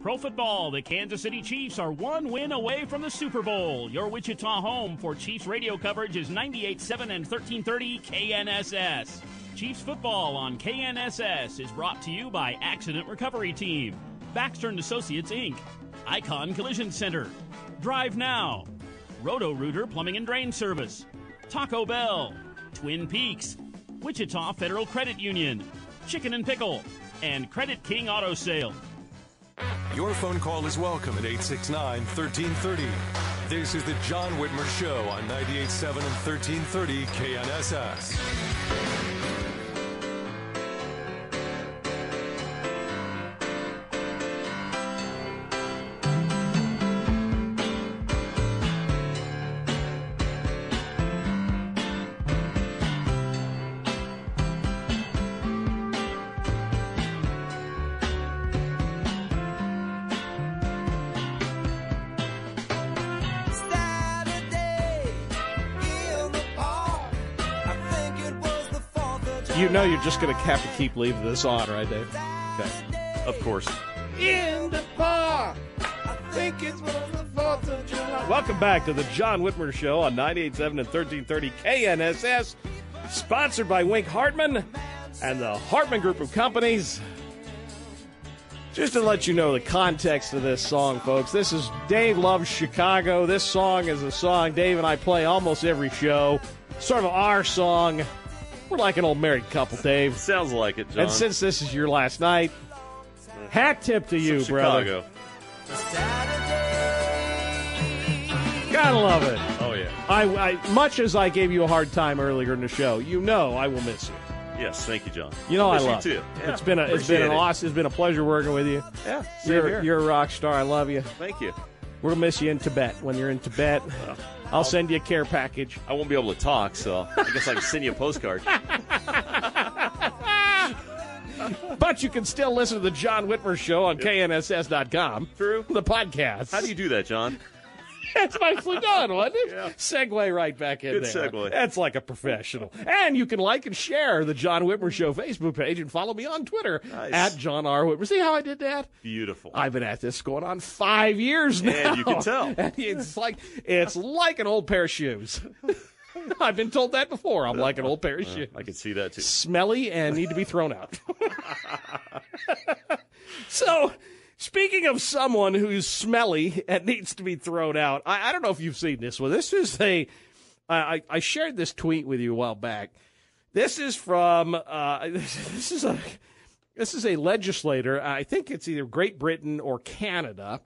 Speaker 26: Pro football, the Kansas City Chiefs are one win away from the Super Bowl. Your Wichita home for Chiefs radio coverage is 98.7 and 1330 KNSS. Chiefs football on KNSS is brought to you by Accident Recovery Team, Baxter and Associates Inc., Icon Collision Center, Drive Now, Roto Rooter Plumbing and Drain Service, Taco Bell, Twin Peaks, Wichita Federal Credit Union, Chicken and Pickle, and Credit King Auto Sale.
Speaker 2: Your phone call is welcome at 869 1330. This is the John Whitmer Show on 98.7 and 1330 KNSS.
Speaker 4: You're just going to have to keep leaving this on, right, Dave? Okay.
Speaker 35: Of course.
Speaker 4: In the park. I think it's the 4th of July. Welcome back to the John Whitmer Show on 98.7 and 1330 KNSS. Sponsored by Wink Hartman and the Hartman Group of Companies. Just to let you know the context of this song, folks, this is Dave Loves Chicago. This song is a song Dave and I play almost every show. Sort of our song. We're like an old married couple, Dave.
Speaker 35: Sounds like it, John.
Speaker 4: And since this is your last night, hat tip to you, brother.
Speaker 35: Chicago.
Speaker 4: Gotta love it.
Speaker 35: Oh yeah.
Speaker 4: I, I much as I gave you a hard time earlier in the show, you know I will miss you.
Speaker 35: Yes, thank you, John.
Speaker 4: You know
Speaker 35: Miss
Speaker 4: I love
Speaker 35: you too. Yeah,
Speaker 4: it's been a it's been an
Speaker 35: it.
Speaker 4: awesome. It's been a pleasure working with you.
Speaker 35: Yeah, same
Speaker 4: you're
Speaker 35: here.
Speaker 4: you're a rock star. I love you.
Speaker 35: Thank you.
Speaker 4: We'll miss you in Tibet when you're in Tibet. I'll send you a care package.
Speaker 35: I won't be able to talk, so I guess I can send you a postcard.
Speaker 4: But you can still listen to the John Whitmer Show on KNSS.com.
Speaker 35: True.
Speaker 4: The podcast.
Speaker 35: How do you do that, John?
Speaker 4: That's nicely done, wasn't it? Segue right back in
Speaker 31: Good
Speaker 4: there.
Speaker 31: segue.
Speaker 4: That's like a professional. And you can like and share the John Whitmer Show Facebook page and follow me on Twitter
Speaker 31: Nice.
Speaker 4: at John R. Whitmer. See how I did that?
Speaker 31: Beautiful.
Speaker 4: I've been at this going on five years now.
Speaker 31: And you can tell.
Speaker 4: And it's like it's like an old pair of shoes. I've been told that before. I'm like an old pair of uh, shoes.
Speaker 31: I can see that too.
Speaker 4: Smelly and need to be thrown out. so, speaking of someone who's smelly and needs to be thrown out, I, I don't know if you've seen this one. This is a. I, I shared this tweet with you a while back. This is from. Uh, this is a. This is a legislator. I think it's either Great Britain or Canada,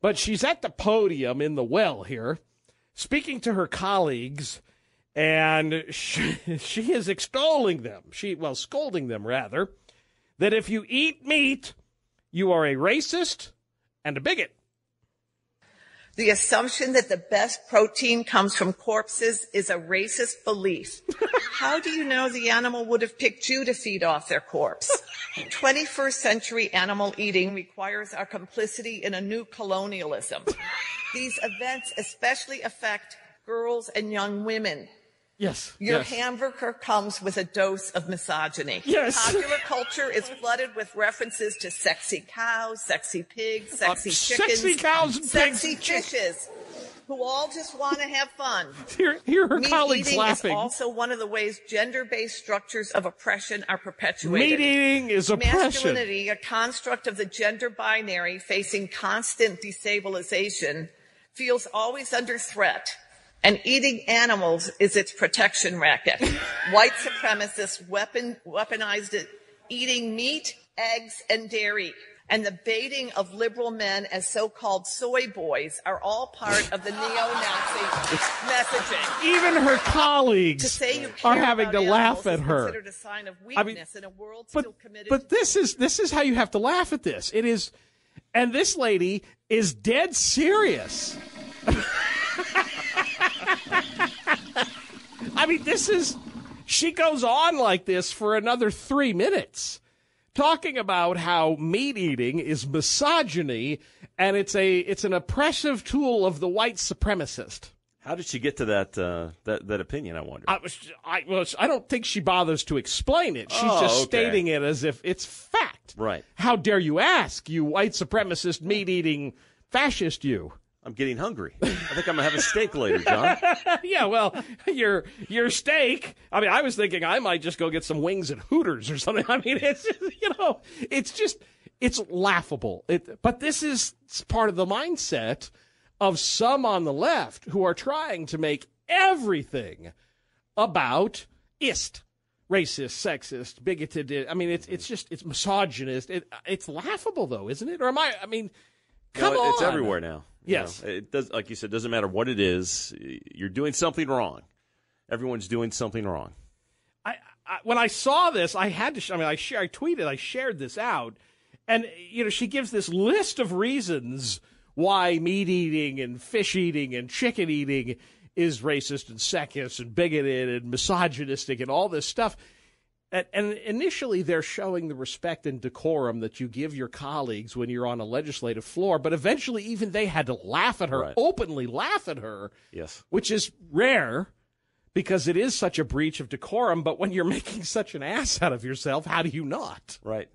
Speaker 4: but she's at the podium in the well here, speaking to her colleagues, and she, she is extolling them. She well, scolding them rather, that if you eat meat, you are a racist and a bigot.
Speaker 36: The assumption that the best protein comes from corpses is a racist belief. How do you know the animal would have picked you to feed off their corpse? 21st century animal eating requires our complicity in a new colonialism. These events especially affect girls and young women.
Speaker 4: Yes.
Speaker 36: Your
Speaker 4: yes.
Speaker 36: hamburger comes with a dose of misogyny.
Speaker 4: Yes.
Speaker 36: Popular culture is flooded with references to sexy cows, sexy pigs, sexy
Speaker 4: Uh,
Speaker 36: chickens,
Speaker 4: sexy cows and
Speaker 36: sexy
Speaker 4: pigs.
Speaker 36: fishes, who all just want to have fun.
Speaker 4: Hear, hear her
Speaker 36: Meat
Speaker 4: colleagues
Speaker 36: eating
Speaker 4: laughing.
Speaker 36: is also one of the ways gender-based structures of oppression are perpetuated.
Speaker 4: Meat eating is oppression.
Speaker 36: Masculinity, a construct of the gender binary facing constant destabilization, feels always under threat. And eating animals is its protection racket. White supremacists weapon, weaponized it, eating meat, eggs, and dairy. And the baiting of liberal men as so-called soy boys are all part of the neo-Nazi messaging.
Speaker 4: Even her colleagues are having to laugh at her.
Speaker 36: a sign of
Speaker 4: I mean,
Speaker 36: in a world
Speaker 4: but
Speaker 36: still committed
Speaker 4: but this is this is how you have to laugh at this. It is, and this lady is dead serious. I mean, this is. She goes on like this for another three minutes, talking about how meat eating is misogyny and it's a it's an oppressive tool of the white supremacist.
Speaker 31: How did she get to that uh, that that opinion? I wonder.
Speaker 4: I was, I was, I don't think she bothers to explain it. She's
Speaker 31: Oh,
Speaker 4: just
Speaker 31: okay.
Speaker 4: stating it as if it's fact.
Speaker 31: Right.
Speaker 4: How dare you ask, you white supremacist, meat eating fascist, you?
Speaker 31: I'm getting hungry. I think I'm gonna have a steak later, John.
Speaker 4: yeah, well, your your steak. I mean, I was thinking I might just go get some wings at Hooters or something. I mean, it's you know, it's just it's laughable. It, but this is part of the mindset of some on the left who are trying to make everything about ist, racist, sexist, bigoted. I mean, it's it's just it's misogynist. It, it's laughable though, isn't it? Or am I? I mean, come
Speaker 31: No,
Speaker 4: on,
Speaker 31: it's everywhere now. You
Speaker 4: Yes.
Speaker 31: know, it does. Like you said, doesn't matter what it is. You're doing something wrong. Everyone's doing something wrong.
Speaker 4: I, when I saw this, I had to. Sh- I mean, I share, I tweeted, I shared this out, and you know, she gives this list of reasons why meat eating and fish eating and chicken eating is racist and sexist and bigoted and misogynistic and all this stuff. And, and initially, they're showing the respect and decorum that you give your colleagues when you're on a legislative floor. But eventually, even they had to laugh at her,
Speaker 31: Right.
Speaker 4: openly laugh at her
Speaker 31: Yes.
Speaker 4: which is rare because it is such a breach of decorum. But when you're making such an ass out of yourself, how do you not?
Speaker 31: Right.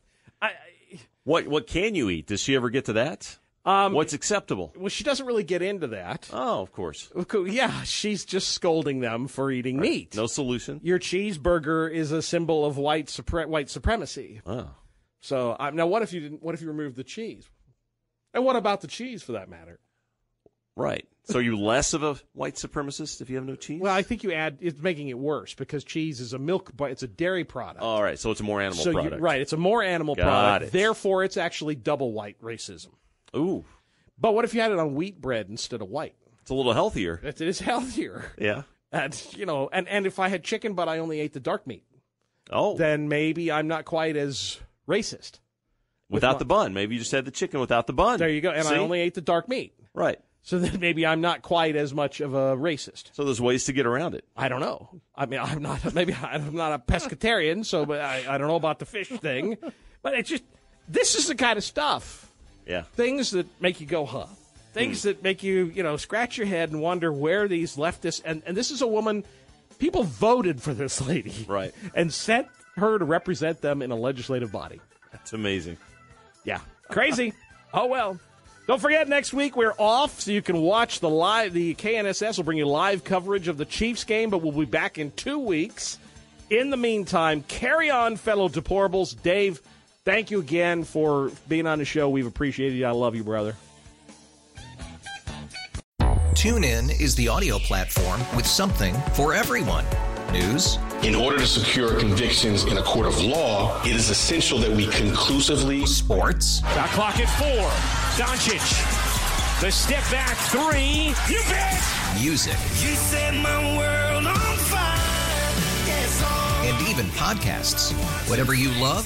Speaker 31: what what can you eat? Does she ever get to that?
Speaker 4: Um,
Speaker 31: What's acceptable?
Speaker 4: Well, she doesn't really get into that.
Speaker 31: Oh, of course.
Speaker 4: Yeah, she's just scolding them for eating meat.
Speaker 31: No solution.
Speaker 4: Your cheeseburger is a symbol of white supre- white supremacy.
Speaker 31: Oh.
Speaker 4: So um, now, what if you didn't? What if you removed the cheese? And what about the cheese, for that matter?
Speaker 31: Right. So are you less of a white supremacist if you have no cheese?
Speaker 4: Well, I think you add it's making it worse because cheese is a milk, but it's a dairy product.
Speaker 31: All right. So it's a more animal
Speaker 4: so you-
Speaker 31: product.
Speaker 4: right, it's a more animal
Speaker 31: Got
Speaker 4: product.
Speaker 31: it.
Speaker 4: Therefore, it's actually double white racism.
Speaker 31: Ooh.
Speaker 4: But what if you had it on wheat bread instead of white?
Speaker 31: It's a little healthier.
Speaker 4: It is healthier.
Speaker 31: Yeah.
Speaker 4: And you know, and, and if I had chicken but I only ate the dark meat,
Speaker 31: Oh.
Speaker 4: then maybe I'm not quite as racist.
Speaker 31: Without
Speaker 4: my-
Speaker 31: the bun. Maybe you just had the chicken without the bun.
Speaker 4: There you go. And I only ate the dark meat.
Speaker 31: Right.
Speaker 4: So then maybe I'm not quite as much of a racist.
Speaker 31: So there's ways to get around it.
Speaker 4: I don't know. I mean, I'm not. Maybe I'm not a pescatarian, so but I, I don't know about the fish thing. But it's just this is the kind of stuff,
Speaker 31: Yeah.
Speaker 4: things that make you go, huh? things hmm. that make you, you know, scratch your head and wonder where these leftists and, and this is a woman people voted for this lady.
Speaker 31: Right.
Speaker 4: And sent her to represent them in a legislative body.
Speaker 31: That's amazing.
Speaker 4: Yeah. Crazy. oh well. Don't forget next week we're off, so you can watch the live the KNSS will bring you live coverage of the Chiefs game, but we'll be back in two weeks. In the meantime, carry on, fellow deplorables. Dave, thank you again for being on the show. We've appreciated you. I love you, brother.
Speaker 8: TuneIn is the audio platform with something for everyone. News.
Speaker 9: In order to secure convictions in a court of law, it is essential that we conclusively.
Speaker 8: Sports.
Speaker 37: Got clock at four. Doncic. The step back three. You bet.
Speaker 8: Music.
Speaker 38: You set my world on fire. Yes,
Speaker 8: And even podcasts. Whatever you love,